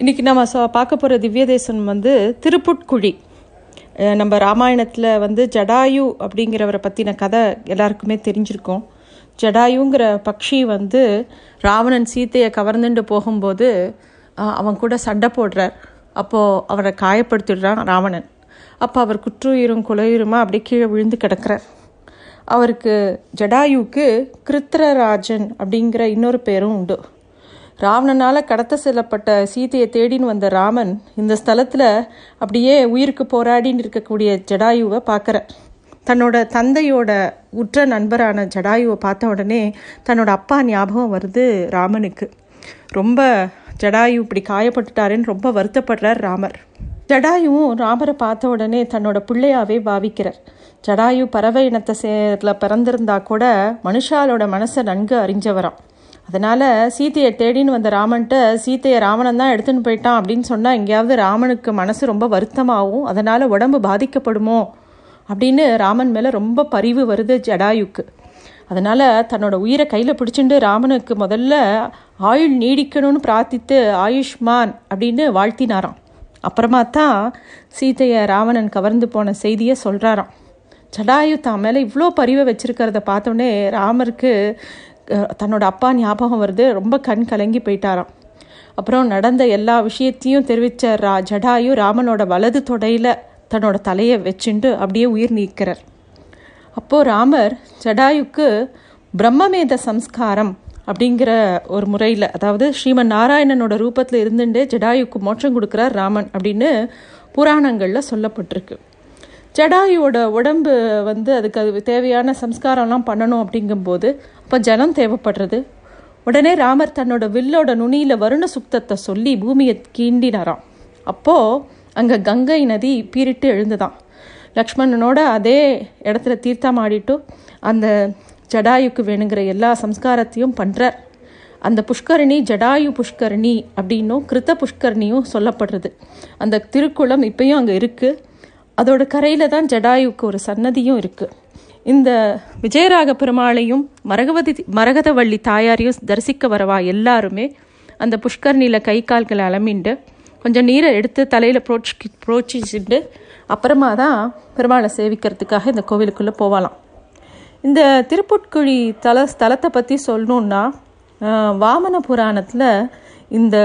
இன்னைக்கு நம்ம ச பார்க்க போகிற திவ்ய தேசம் வந்து திருப்புட்குழி. நம்ம ராமாயணத்தில் வந்து ஜடாயு அப்படிங்கிறவரை பற்றின கதை எல்லாருக்குமே தெரிஞ்சிருக்கும். ஜடாயுங்கிற பக்ஷி வந்து ராவணன் சீத்தையை கவர்ந்துட்டு போகும்போது அவன் கூட சண்டை போடுறார். அப்போது அவரை காயப்படுத்திடுறான் ராவணன். அப்போ அவர் குற்றுயிரும் குலையுருமா அப்படியே கீழே விழுந்து கிடக்கிறார். அவருக்கு ஜடாயுவுக்கு கிருத்திரராஜன் அப்படிங்கிற இன்னொரு பேரும் உண்டு. ராவணனால் கடத்த செல்லப்பட்ட சீதையை தேடின்னு வந்த ராமன் இந்த ஸ்தலத்தில் அப்படியே உயிருக்கு போராடின்னு இருக்கக்கூடிய ஜடாயுவை பார்க்குற. தன்னோட தந்தையோட உற்ற நண்பரான ஜடாயுவை பார்த்த உடனே தன்னோட அப்பா ஞாபகம் வருது ராமனுக்கு. ரொம்ப ஜடாயு இப்படி காயப்பட்டுட்டாருன்னு ரொம்ப வருத்தப்படுறார் ராமர். ஜடாயுவும் ராமரை பார்த்த உடனே தன்னோட பிள்ளையாவே பாவிக்கிறார். ஜடாயு பறவை இனத்தை சேர்ல பிறந்திருந்தா கூட மனுஷாலோட மனசை நன்கு அறிஞ்சவராம். அதனால சீதையை தேடின்னு வந்த ராமன்ட்ட சீதையை ராவணன் தான் எடுத்துன்னு போயிட்டான் அப்படின்னு சொன்னால் எங்கேயாவது ராமனுக்கு மனசு ரொம்ப வருத்தமாகும். அதனால் உடம்பு பாதிக்கப்படுமோ? அப்படின்னு ராமன் மேலே ரொம்ப பரிவு வருது ஜடாயுக்கு. அதனால் தன்னோட உயிரை கையில் பிடிச்சிட்டு ராமனுக்கு முதல்ல ஆயுள் நீடிக்கணும்னு பிரார்த்தித்து ஆயுஷ்மான் அப்படின்னு வாழ்த்தினாராம். அப்புறமா தான் சீதையை ராவணன் கவர்ந்து போன செய்தியை சொல்கிறாராம் ஜடாயு தான் மேலே இவ்வளோ பரிவை வச்சிருக்கிறத பார்த்தோன்னே ராமருக்கு தன்னோட அப்பா ஞாபகம் வருது. ரொம்ப கண் கலங்கி போயிட்டாராம். அப்புறம் நடந்த எல்லா விஷயத்தையும் தெரிவித்த ரா ஜடாயு ராமனோட வலது தொடையில் தன்னோட தலையை வச்சுண்டு அப்படியே உயிர் நீக்கிறார். அப்போது ராமர் ஜடாயுக்கு பிரம்மமேத சம்ஸ்காரம் அப்படிங்கிற ஒரு முறையில் அதாவது ஸ்ரீமன் நாராயணனோட ரூபத்தில் இருந்துட்டு ஜடாயுக்கு மோட்சம் கொடுக்குறார் ராமன் அப்படின்னு புராணங்களில் சொல்லப்பட்டிருக்கு. ஜடாயுவோட உடம்பு வந்து அதுக்கு அது தேவையான சம்ஸ்காரம்லாம் பண்ணணும் அப்படிங்கும்போது அப்போ ஜலம் தேவைப்படுறது. உடனே ராமர் தன்னோட வில்லோட நுனியில் வருண சுக்தத்தை சொல்லி பூமியை கீண்டினாராம். அப்போது அங்கே கங்கை நதி பீரிட்டு எழுந்துதான். லக்ஷ்மணனோட அதே இடத்துல தீர்த்தம் ஆடிட்டு அந்த ஜடாயுக்கு வேணுங்கிற எல்லா சம்ஸ்காரத்தையும் பண்ணுறார் அந்த புஷ்கரணி ஜடாயு புஷ்கரணி அப்படின்னும் கிருத்த புஷ்கரணியும் சொல்லப்படுறது. அந்த திருக்குளம் இப்பயும் அங்கே இருக்குது அதோட கரையில் தான் ஜடாயுக்கு ஒரு சன்னதியும் இருக்குது இந்த விஜயராக பெருமாளையும் மரகவதி மரகதவள்ளி தாயாரையும் தரிசிக்க வரவா எல்லாருமே அந்த புஷ்கரணியில் கை கால்களை அலமிண்டு கொஞ்சம் நீரை எடுத்து தலையில் புரோச்சி புரோச்சிச்சுட்டு அப்புறமா தான் பெருமாளை சேவிக்கிறதுக்காக இந்த கோவிலுக்குள்ளே போகலாம் இந்த திருப்புட்குழி தல ஸ்தலத்தை பற்றி சொல்லணுன்னா வாமன புராணத்தில் இந்த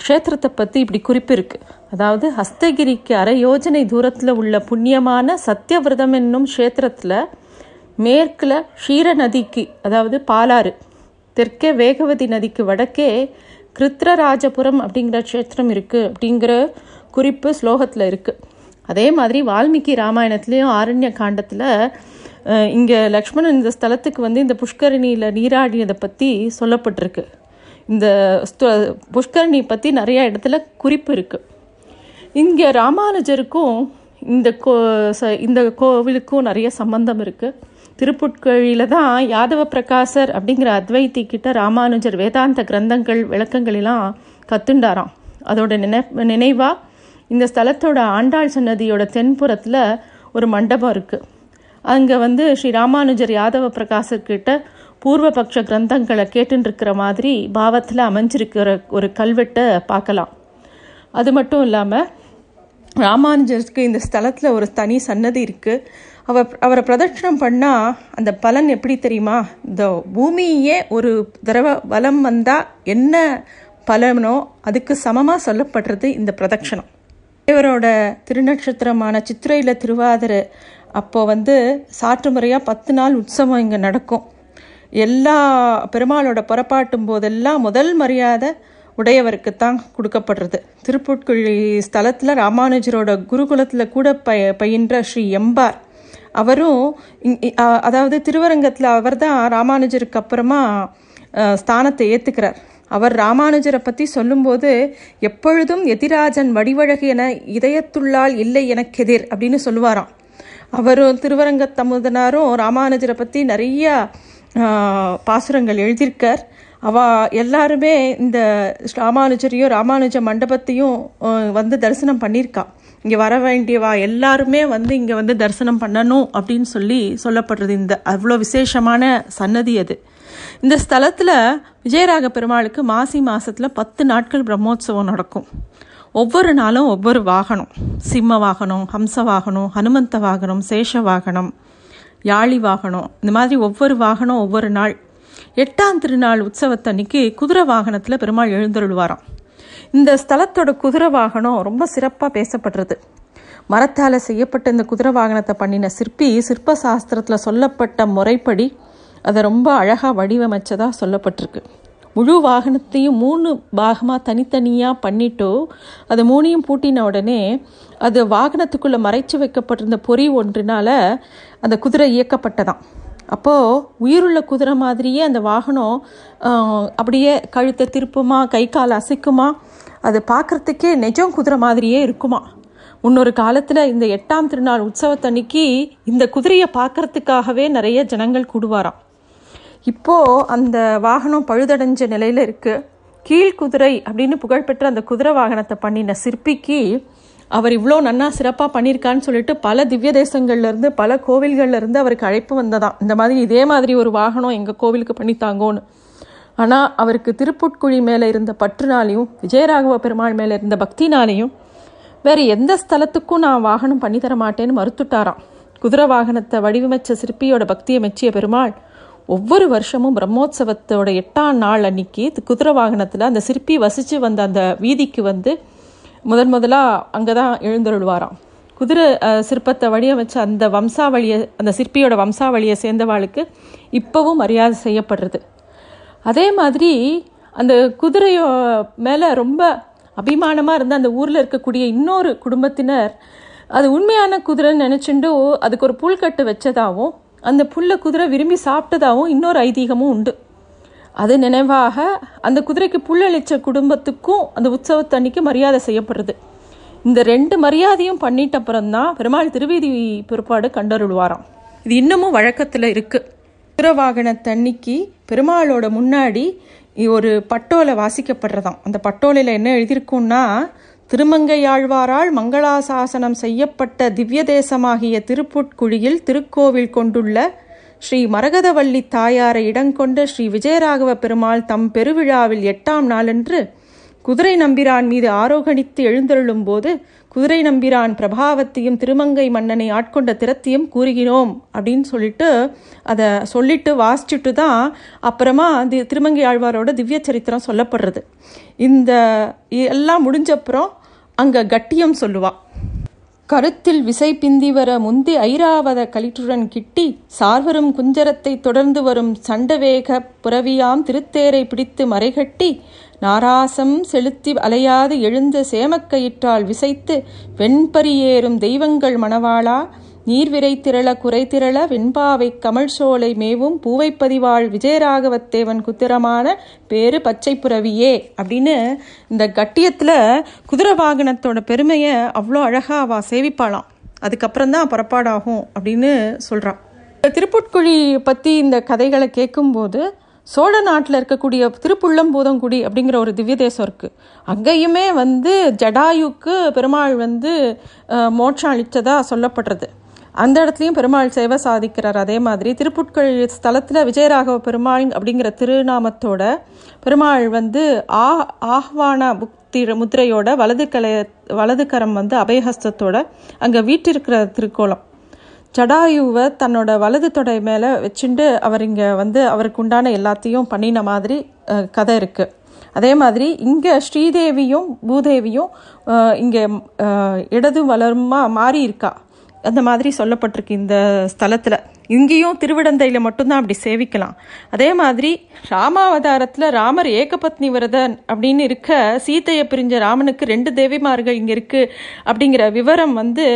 க்ஷேத்திரத்தை பற்றி இப்படி குறிப்பு இருக்குது அதாவது ஹஸ்தகிரிக்கு அரை யோஜனை தூரத்தில் உள்ள புண்ணியமான சத்தியவிரதம் என்னும் க்ஷேத்திரத்தில் மேற்கில் க்ஷீர நதிக்கு அதாவது பாலாறு தெற்கே வேகவதி நதிக்கு வடக்கே கிருத்ரராஜபுரம் அப்படிங்கிற க்ஷேத்திரம் இருக்குது அப்படிங்கிற குறிப்பு ஸ்லோகத்தில் இருக்குது அதே மாதிரி வால்மீகி ராமாயணத்துலேயும் ஆரண்ய காண்டத்தில் இங்கே லக்ஷ்மணன் இந்த ஸ்தலத்துக்கு வந்து இந்த புஷ்கரணியில் நீராடியதை பற்றி சொல்லப்பட்டிருக்கு. இந்த புஷ்கரணி பற்றி நிறைய இடத்துல குறிப்பு இருக்குது இங்கே ராமானுஜருக்கும் இந்த கோ ச- இந்த கோவிலுக்கும் நிறைய சம்பந்தம் இருக்குது திருப்புட்கழியில் தான் யாதவ பிரகாசர் அப்படிங்கிற அத்வைத்தி கிட்ட ராமானுஜர் வேதாந்த கிரந்தங்கள் விளக்கங்களெல்லாம் கத்துண்டாராம். அதோட நினை நினைவாக இந்த ஸ்தலத்தோட ஆண்டாள் சன்னதியோட தென்புறத்தில் ஒரு மண்டபம் இருக்குது அங்கே வந்து ஸ்ரீ ராமானுஜர் யாதவ பிரகாசர்கிட்ட பூர்வபக்ஷ கிரந்தங்களை கேட்டுருக்கிற மாதிரி பாவத்தில் அமைஞ்சிருக்கிற ஒரு கல்வெட்டை பார்க்கலாம். அது மட்டும் இல்லாமல் ராமானுஜருக்கு இந்த ஸ்தலத்தில் ஒரு தனி சன்னதி இருக்குது அவர் அவரை பிரதட்சணம் பண்ணால் அந்த பலன் எப்படி தெரியுமா? இந்த பூமியே ஒரு தடவை வலம் வந்தால் என்ன பலனோ அதுக்கு சமமாக சொல்லப்படுறது இந்த பிரதட்சணம். இவரோட திருநட்சத்திரமான சித்திரையில் திருவாதிரை அப்போது வந்து சாற்று முறையாக பத்து நாள் உற்சவம் இங்கே நடக்கும். எல்லா பெருமாளோட புறப்பாட்டும் போதெல்லாம் முதல் மரியாதை உடையவருக்கு தான் கொடுக்கப்படுறது. திருப்புட்குழி ஸ்தலத்தில் ராமானுஜரோட குருகுலத்தில் கூட பய பயின்ற ஸ்ரீ எம்பார். அவரும் அதாவது திருவரங்கத்தில் அவர் தான் ராமானுஜருக்கு அப்புறமா ஸ்தானத்தை ஏற்றுக்கிறார் அவர் ராமானுஜரை பற்றி சொல்லும்போது எப்பொழுதும் எதிராஜன் வடிவழகு என இதயத்துள்ளால் இல்லை எனக்கெதிர் அப்படின்னு சொல்லுவாராம். அவரும் திருவரங்கத்தமுதனாரும் ராமானுஜரை பற்றி நிறையா பாசுரங்கள் எழுதியிருக்கார். அவ எல்லாருமே இந்த ராமானுஜரையும் ராமானுஜ மண்டபத்தையும் வந்து தரிசனம் பண்ணியிருக்கா. இங்கே வர வேண்டியவா எல்லாருமே வந்து இங்கே வந்து தரிசனம் பண்ணணும் அப்படின்னு சொல்லி சொல்லப்படுறது இந்த அவ்வளோ விசேஷமான சன்னதி அது. இந்த ஸ்தலத்தில் விஜயராக பெருமாளுக்கு மாசி மாதத்தில் பத்து நாட்கள் பிரம்மோத்சவம் நடக்கும். ஒவ்வொரு நாளும் ஒவ்வொரு வாகனம். சிம்ம வாகனம் ஹம்ச வாகனம் ஹனுமந்த வாகனம் சேஷ வாகனம். யாழி வாகனம். இந்த மாதிரி ஒவ்வொரு வாகனம் ஒவ்வொரு நாள். எட்டாம் திருநாள் உற்சவத்தன்னைக்கு குதிரை வாகனத்தில் பெருமாள் எழுந்தருள்வாராம். இந்த ஸ்தலத்தோட குதிரை வாகனம் ரொம்ப சிறப்பாக பேசப்படுறது மரத்தால் செய்யப்பட்ட இந்த குதிரை வாகனத்தை பண்ணின சிற்பி சிற்ப சாஸ்திரத்தில் சொல்லப்பட்ட முறைப்படி அதை ரொம்ப அழகாக வடிவமைச்சதாக சொல்லப்பட்டிருக்கு. முழு வாகனத்தையும் மூணு பாகமாக தனித்தனியாக பண்ணிட்டோ அதை மூணையும் பூட்டின உடனே அது வாகனத்துக்குள்ளே மறைச்சு வைக்கப்பட்டிருந்த பொறி ஒன்றினால் அந்த குதிரை இயக்கப்பட்டதாம். அப்போது உயிருள்ள குதிரை மாதிரியே அந்த வாகனம் அப்படியே கழுத்தை திருப்புமா கை கால் அசைக்குமா அது பார்க்குறதுக்கே நிஜம் குதிரை மாதிரியே இருக்குமா. முன்னொரு காலத்தில் இந்த எட்டாம் திருநாள் உற்சவத்தன்னைக்கு இந்த குதிரையை பார்க்கறதுக்காகவே நிறைய ஜனங்கள் கூடுவாராம். இப்போ அந்த வாகனம் பழுதடைஞ்ச நிலையில் இருக்கு. கீழ்குதிரை அப்படின்னு புகழ்பெற்ற அந்த குதிரை வாகனத்தை பண்ணின சிற்பிக்கு அவர் இவ்வளோ நன்னா சிறப்பாக பண்ணியிருக்கான்னு சொல்லிட்டு பல திவ்ய தேசங்கள்லேருந்து பல கோவில்கள்லேருந்து அவருக்கு அழைப்பு வந்ததாம். இந்த மாதிரி இதே மாதிரி ஒரு வாகனம் எங்கள் கோவிலுக்கு பண்ணித்தாங்கோன்னு ஆனால் அவருக்கு திருப்புட்குழி மேலே இருந்த பற்றுனாலையும் விஜயராகவ பெருமாள் மேலே இருந்த பக்தினாலையும் வேறு எந்த ஸ்தலத்துக்கும் நான் வாகனம் பண்ணி தர மாட்டேன்னு மறுத்துட்டாராம். குதிரை வாகனத்தை வடிவமைச்ச சிற்பியோட பக்தியை மெச்சிய பெருமாள் ஒவ்வொரு வருஷமும் பிரம்மோற்சவத்தோட எட்டாம் நாள் அன்னைக்கு குதிரை வாகனத்தில் அந்த சிற்பி வசித்து வந்த அந்த வீதிக்கு வந்து முதன் முதலாக அங்கே தான் எழுந்தருள்வாராம். குதிரை சிற்பத்தை சிற்பத்தை வடிவமைச்ச அந்த வம்சாவளியை அந்த சிற்பியோட வம்சாவளியை சேர்ந்தவாளுக்கு இப்போவும் மரியாதை செய்யப்படுறது. அதே மாதிரி அந்த குதிரையோ மேலே ரொம்ப அபிமானமாக இருந்த அந்த ஊரில் இருக்கக்கூடிய இன்னொரு குடும்பத்தினர் அது உண்மையான குதிரைன்னு நினச்சிண்டு அதுக்கு ஒரு புல்கட்டு வச்சதாகவும் அந்த புல்லை குதிரை விரும்பி சாப்பிட்டதாகவும் இன்னொரு ஐதீகமும் உண்டு. அது நினைவாக அந்த குதிரைக்கு புல்லளிச்ச குடும்பத்துக்கும் அந்த உற்சவத்தன்னைக்கு மரியாதை செய்யப்படுறது இந்த ரெண்டு மரியாதையும் பண்ணிட்ட அப்புறம்தான் பெருமாள் திருவீதி பிற்பாடு கண்டருள்வாராம். இது இன்னமும் வழக்கத்தில் இருக்குது குதிரவாகன தண்ணிக்கு பெருமாளோட முன்னாடி ஒரு பட்டோலை வாசிக்கப்படுறதாம். அந்த பட்டோலையில் என்ன எழுதியிருக்குன்னா திருமங்கையாழ்வாரால் மங்களாசாசனம் செய்யப்பட்ட திவ்ய தேசமாகிய திருப்புட்குழியில் திருக்கோவில் கொண்டுள்ள ஸ்ரீ மரகதவள்ளி தாயாரை இடங்கொண்ட ஸ்ரீ விஜயராகவ பெருமாள் தம் பெருவிழாவில் எட்டாம் நாளன்று குதிரை நம்பிரான் மீது ஆரோகணித்து எழுந்தருளும் போது குதிரை நம்பிரான் பிரபாவத்தையும் திருமங்கை மன்னனை ஆட்கொண்ட திறத்தையும் கூறுகிறோம் அப்படின்னு சொல்லிட்டு அதை சொல்லிட்டு வாசிச்சுட்டு தான் அப்புறமா தி திருமங்கை ஆழ்வாரோட திவ்ய சரித்திரம் சொல்லப்படுறது. இந்த எல்லாம் முடிஞ்சப்புறம் அங்கே கட்டியம் சொல்லுவாள் கருத்தில் விசை பிந்தி வர முந்தி ஐராவத கலிற்றுடன் கிட்டி சார்வரும் குஞ்சரத்தை தொடர்ந்து வரும் சண்டவேக புறவியாம் திருத்தேரை பிடித்து மறைகட்டி நாராசம் செலுத்தி அலையாது எழுந்த சேமக்கயிற்றால் விசைத்து வெண்பரியேறும் தெய்வங்கள் மணவாளா? நீர்விரை திரள குறை திரள வெண்பாவை கமல் சோலை மேவும் பூவைப்பதிவாள் விஜயராகவத்தேவன் குத்திரமான பேரு பச்சை புறவியே அப்படின்னு இந்த கட்டியத்தில் குதிரை வாகனத்தோட பெருமையை அவ்வளோ அழகாக அவ சேவிப்பாளாம். அதுக்கப்புறம் தான் புறப்பாடாகும் அப்படின்னு சொல்கிறான் திருப்புட்குழி பற்றி இந்த கதைகளை கேட்கும்போது சோழ நாட்டில் இருக்கக்கூடிய திருப்புள்ளம்பூதங்குடி அப்படிங்கிற ஒரு திவ்ய தேசம் இருக்குது அங்கேயுமே வந்து ஜடாயுக்கு பெருமாள் வந்து மோட்சம் அளித்ததாக சொல்லப்படுறது. அந்த இடத்துலையும் பெருமாள் சேவை சாதிக்கிறார். அதே மாதிரி திருப்புட்கள் ஸ்தலத்தில் விஜயராகவ பெருமாள் அப்படிங்கிற திருநாமத்தோட பெருமாள் வந்து ஆ ஆஹ்வான புக்தி முத்திரையோட வலது கலை வலது கரம் வந்து அபயஹஸ்தத்தோட அங்கே வீட்டிருக்கிற திருக்கோலம். ஜடாயுவை தன்னோட வலது தொடை மேலே வச்சுட்டு அவர் இங்கே வந்து அவருக்கு உண்டான எல்லாத்தையும் பண்ணின மாதிரி கதை இருக்குது அதே மாதிரி இங்கே ஸ்ரீதேவியும் பூதேவியும் இங்கே இடது வளருமா மாறி இருக்கா அந்த மாதிரி சொல்லப்பட்டிருக்கு இந்த ஸ்தலத்தில். இங்கேயும் திருவிடந்தையில் மட்டும்தான் அப்படி சேவிக்கலாம். அதே மாதிரி ராமாவதாரத்தில் ராமர் ஏகபத்னி விரதன் அப்படின்னு இருக்க சீதையை பிரிஞ்ச ராமனுக்கு ரெண்டு தேவிமார்கள் இங்கே இருக்குது அப்படிங்கிற விவரம் வந்து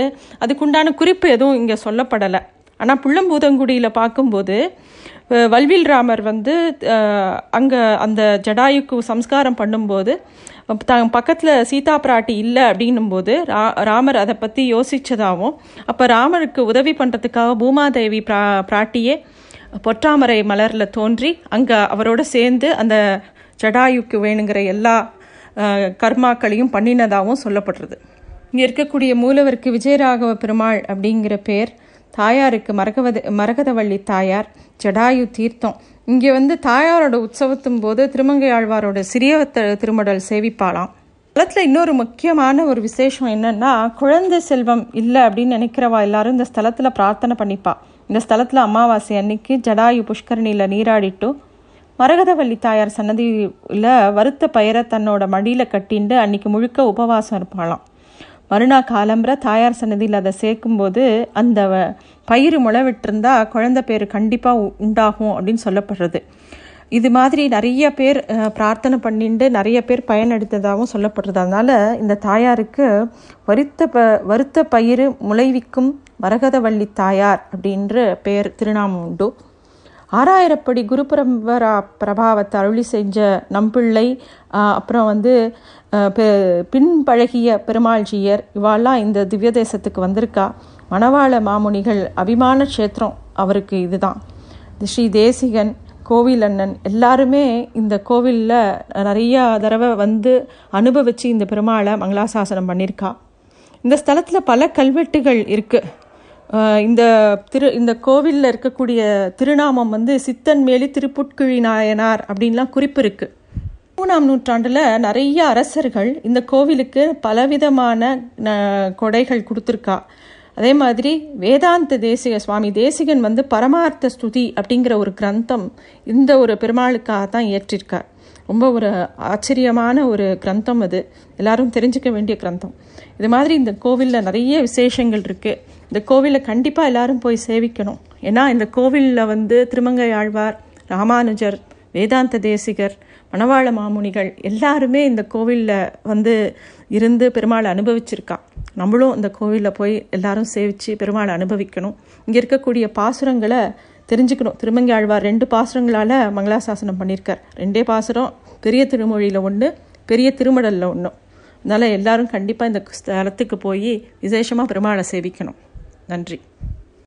அதுக்குண்டான குறிப்பு எதுவும் இங்கே சொல்லப்படலை. ஆனால் புள்ளம்பூதங்குடியில் பார்க்கும்போது வல்வில் ராமர் வந்து அங்கே அந்த ஜடாயுக்கு சம்ஸ்காரம் பண்ணும்போது தான் பக்கத்தில் சீதா பிராட்டி இல்லை அப்படின்னும்போது ரா ராமர் அதை பற்றி யோசித்ததாகவும் அப்போ ராமருக்கு உதவி பண்ணுறதுக்காக பூமாதேவி பிரா பிராட்டியே பொற்றாமரை மலரில் தோன்றி அங்கே அவரோட சேர்ந்து அந்த ஜடாயுக்கு வேணுங்கிற எல்லா கர்மாக்களையும் பண்ணினதாகவும் சொல்லப்படுறது. இங்கே இருக்கக்கூடிய மூலவருக்கு விஜயராகவ பெருமாள் அப்படிங்கிற பேர் தாயாருக்கு மரகவத மரகதவள்ளி தாயார் ஜடாயு தீர்த்தம். இங்கே வந்து தாயாரோட உற்சவத்தும் போது திருமங்கை ஆழ்வாரோட சிறிய திருமடல் சேவிப்பாளாம். ஸ்தலத்தில் இன்னொரு முக்கியமான ஒரு விசேஷம் என்னன்னா குழந்தை செல்வம் இல்லை அப்படின்னு நினைக்கிறவா எல்லாரும் இந்த ஸ்தலத்தில் பிரார்த்தனை பண்ணிப்பா. இந்த ஸ்தலத்தில் அமாவாசை அன்னைக்கு ஜடாயு புஷ்கரணியில் நீராடிட்டு மரகதவள்ளி தாயார் சன்னதியில் வருத்த பயிரை தன்னோட மடியில் கட்டிண்டு அன்னைக்கு முழுக்க உபவாசம் இருப்பாளாம். மறுநாள் காலம்புற தாயார் சன்னதியில் அதை சேர்க்கும்போது அந்த பயிர் முளைவிட்டிருந்தா குழந்தை பேர் கண்டிப்பாக உண்டாகும் அப்படின்னு சொல்லப்படுறது. இது மாதிரி நிறைய பேர் பிரார்த்தனை பண்ணிட்டு நிறைய பேர் பயனெடுத்ததாகவும் சொல்லப்படுறது. அதனால் இந்த தாயாருக்கு வருத்த ப வருத்த பயிர் முளைவிக்கும் மரகதவள்ளி தாயார் அப்படின்ற பெயர் திருநாமம் உண்டு. ஆறாயிரப்படி குரு பரம்பரா பிரபாவத்தை அருளி செஞ்ச நம்பிள்ளை அப்புறம் வந்து பின்பழகிய பெருமாள்ஜியர் இவாள்லாம் இந்த திவ்ய தேசத்துக்கு வந்திருக்கா. மணவாள மாமுனிகள் அபிமான க்ஷேத்திரம் அவருக்கு இதுதான். ஸ்ரீ தேசிகன் கோவில் அண்ணன் எல்லாருமே இந்த கோவிலில் நிறையா தடவை வந்து அனுபவித்து இந்த பெருமாளை மங்களாசாசனம் பண்ணியிருக்கா இந்த ஸ்தலத்தில் பல கல்வெட்டுகள் இருக்குது இந்த திரு இந்த கோவிலில் இருக்கக்கூடிய திருநாமம் வந்து சித்தன் மேலி திருப்புட்கிழி நாயனார் அப்படின்லாம் குறிப்பு இருக்குது மூணாம் நூற்றாண்டில் நிறைய அரசர்கள் இந்த கோவிலுக்கு பலவிதமான கொடைகள் கொடுத்துருக்கா. அதே மாதிரி வேதாந்த தேசிக சுவாமி தேசிகன் வந்து பரமார்த்த ஸ்துதி அப்படிங்கிற ஒரு கிரந்தம் இந்த ஒரு பெருமாளுக்காக தான் இயற்றிருக்கார். ரொம்ப ஒரு ஆச்சரியமான ஒரு கிரந்தம் அது. எல்லாரும் தெரிஞ்சுக்க வேண்டிய கிரந்தம். இது மாதிரி இந்த கோவிலில் நிறைய விசேஷங்கள் இருக்குது இந்த கோவிலை கண்டிப்பாக எல்லாரும் போய் சேவிக்கணும். ஏன்னா இந்த கோவிலில் வந்து திருமங்கை ஆழ்வார் ராமானுஜர் வேதாந்த தேசிகர் மணவாள மாமுனிகள் எல்லாருமே இந்த கோவிலில் வந்து இருந்து பெருமாளை அனுபவிச்சிருக்கா. நம்மளும் இந்த கோவிலில் போய் எல்லாரும் சேவித்து பெருமாளை அனுபவிக்கணும். இங்கே இருக்கக்கூடிய பாசுரங்களை தெரிஞ்சுக்கணும். திருமங்கி ஆழ்வார் ரெண்டு பாசுரங்களால் மங்களாசாசனம் பண்ணியிருக்கார் ரெண்டே பாசுரம் பெரிய திருமொழியில் ஒன்று பெரிய திருமடலில் ஒன்று அதனால் எல்லாரும் கண்டிப்பாக இந்த ஸ்தலத்துக்கு போய் விசேஷமாக பெருமாளை சேவிக்கணும். நன்றி.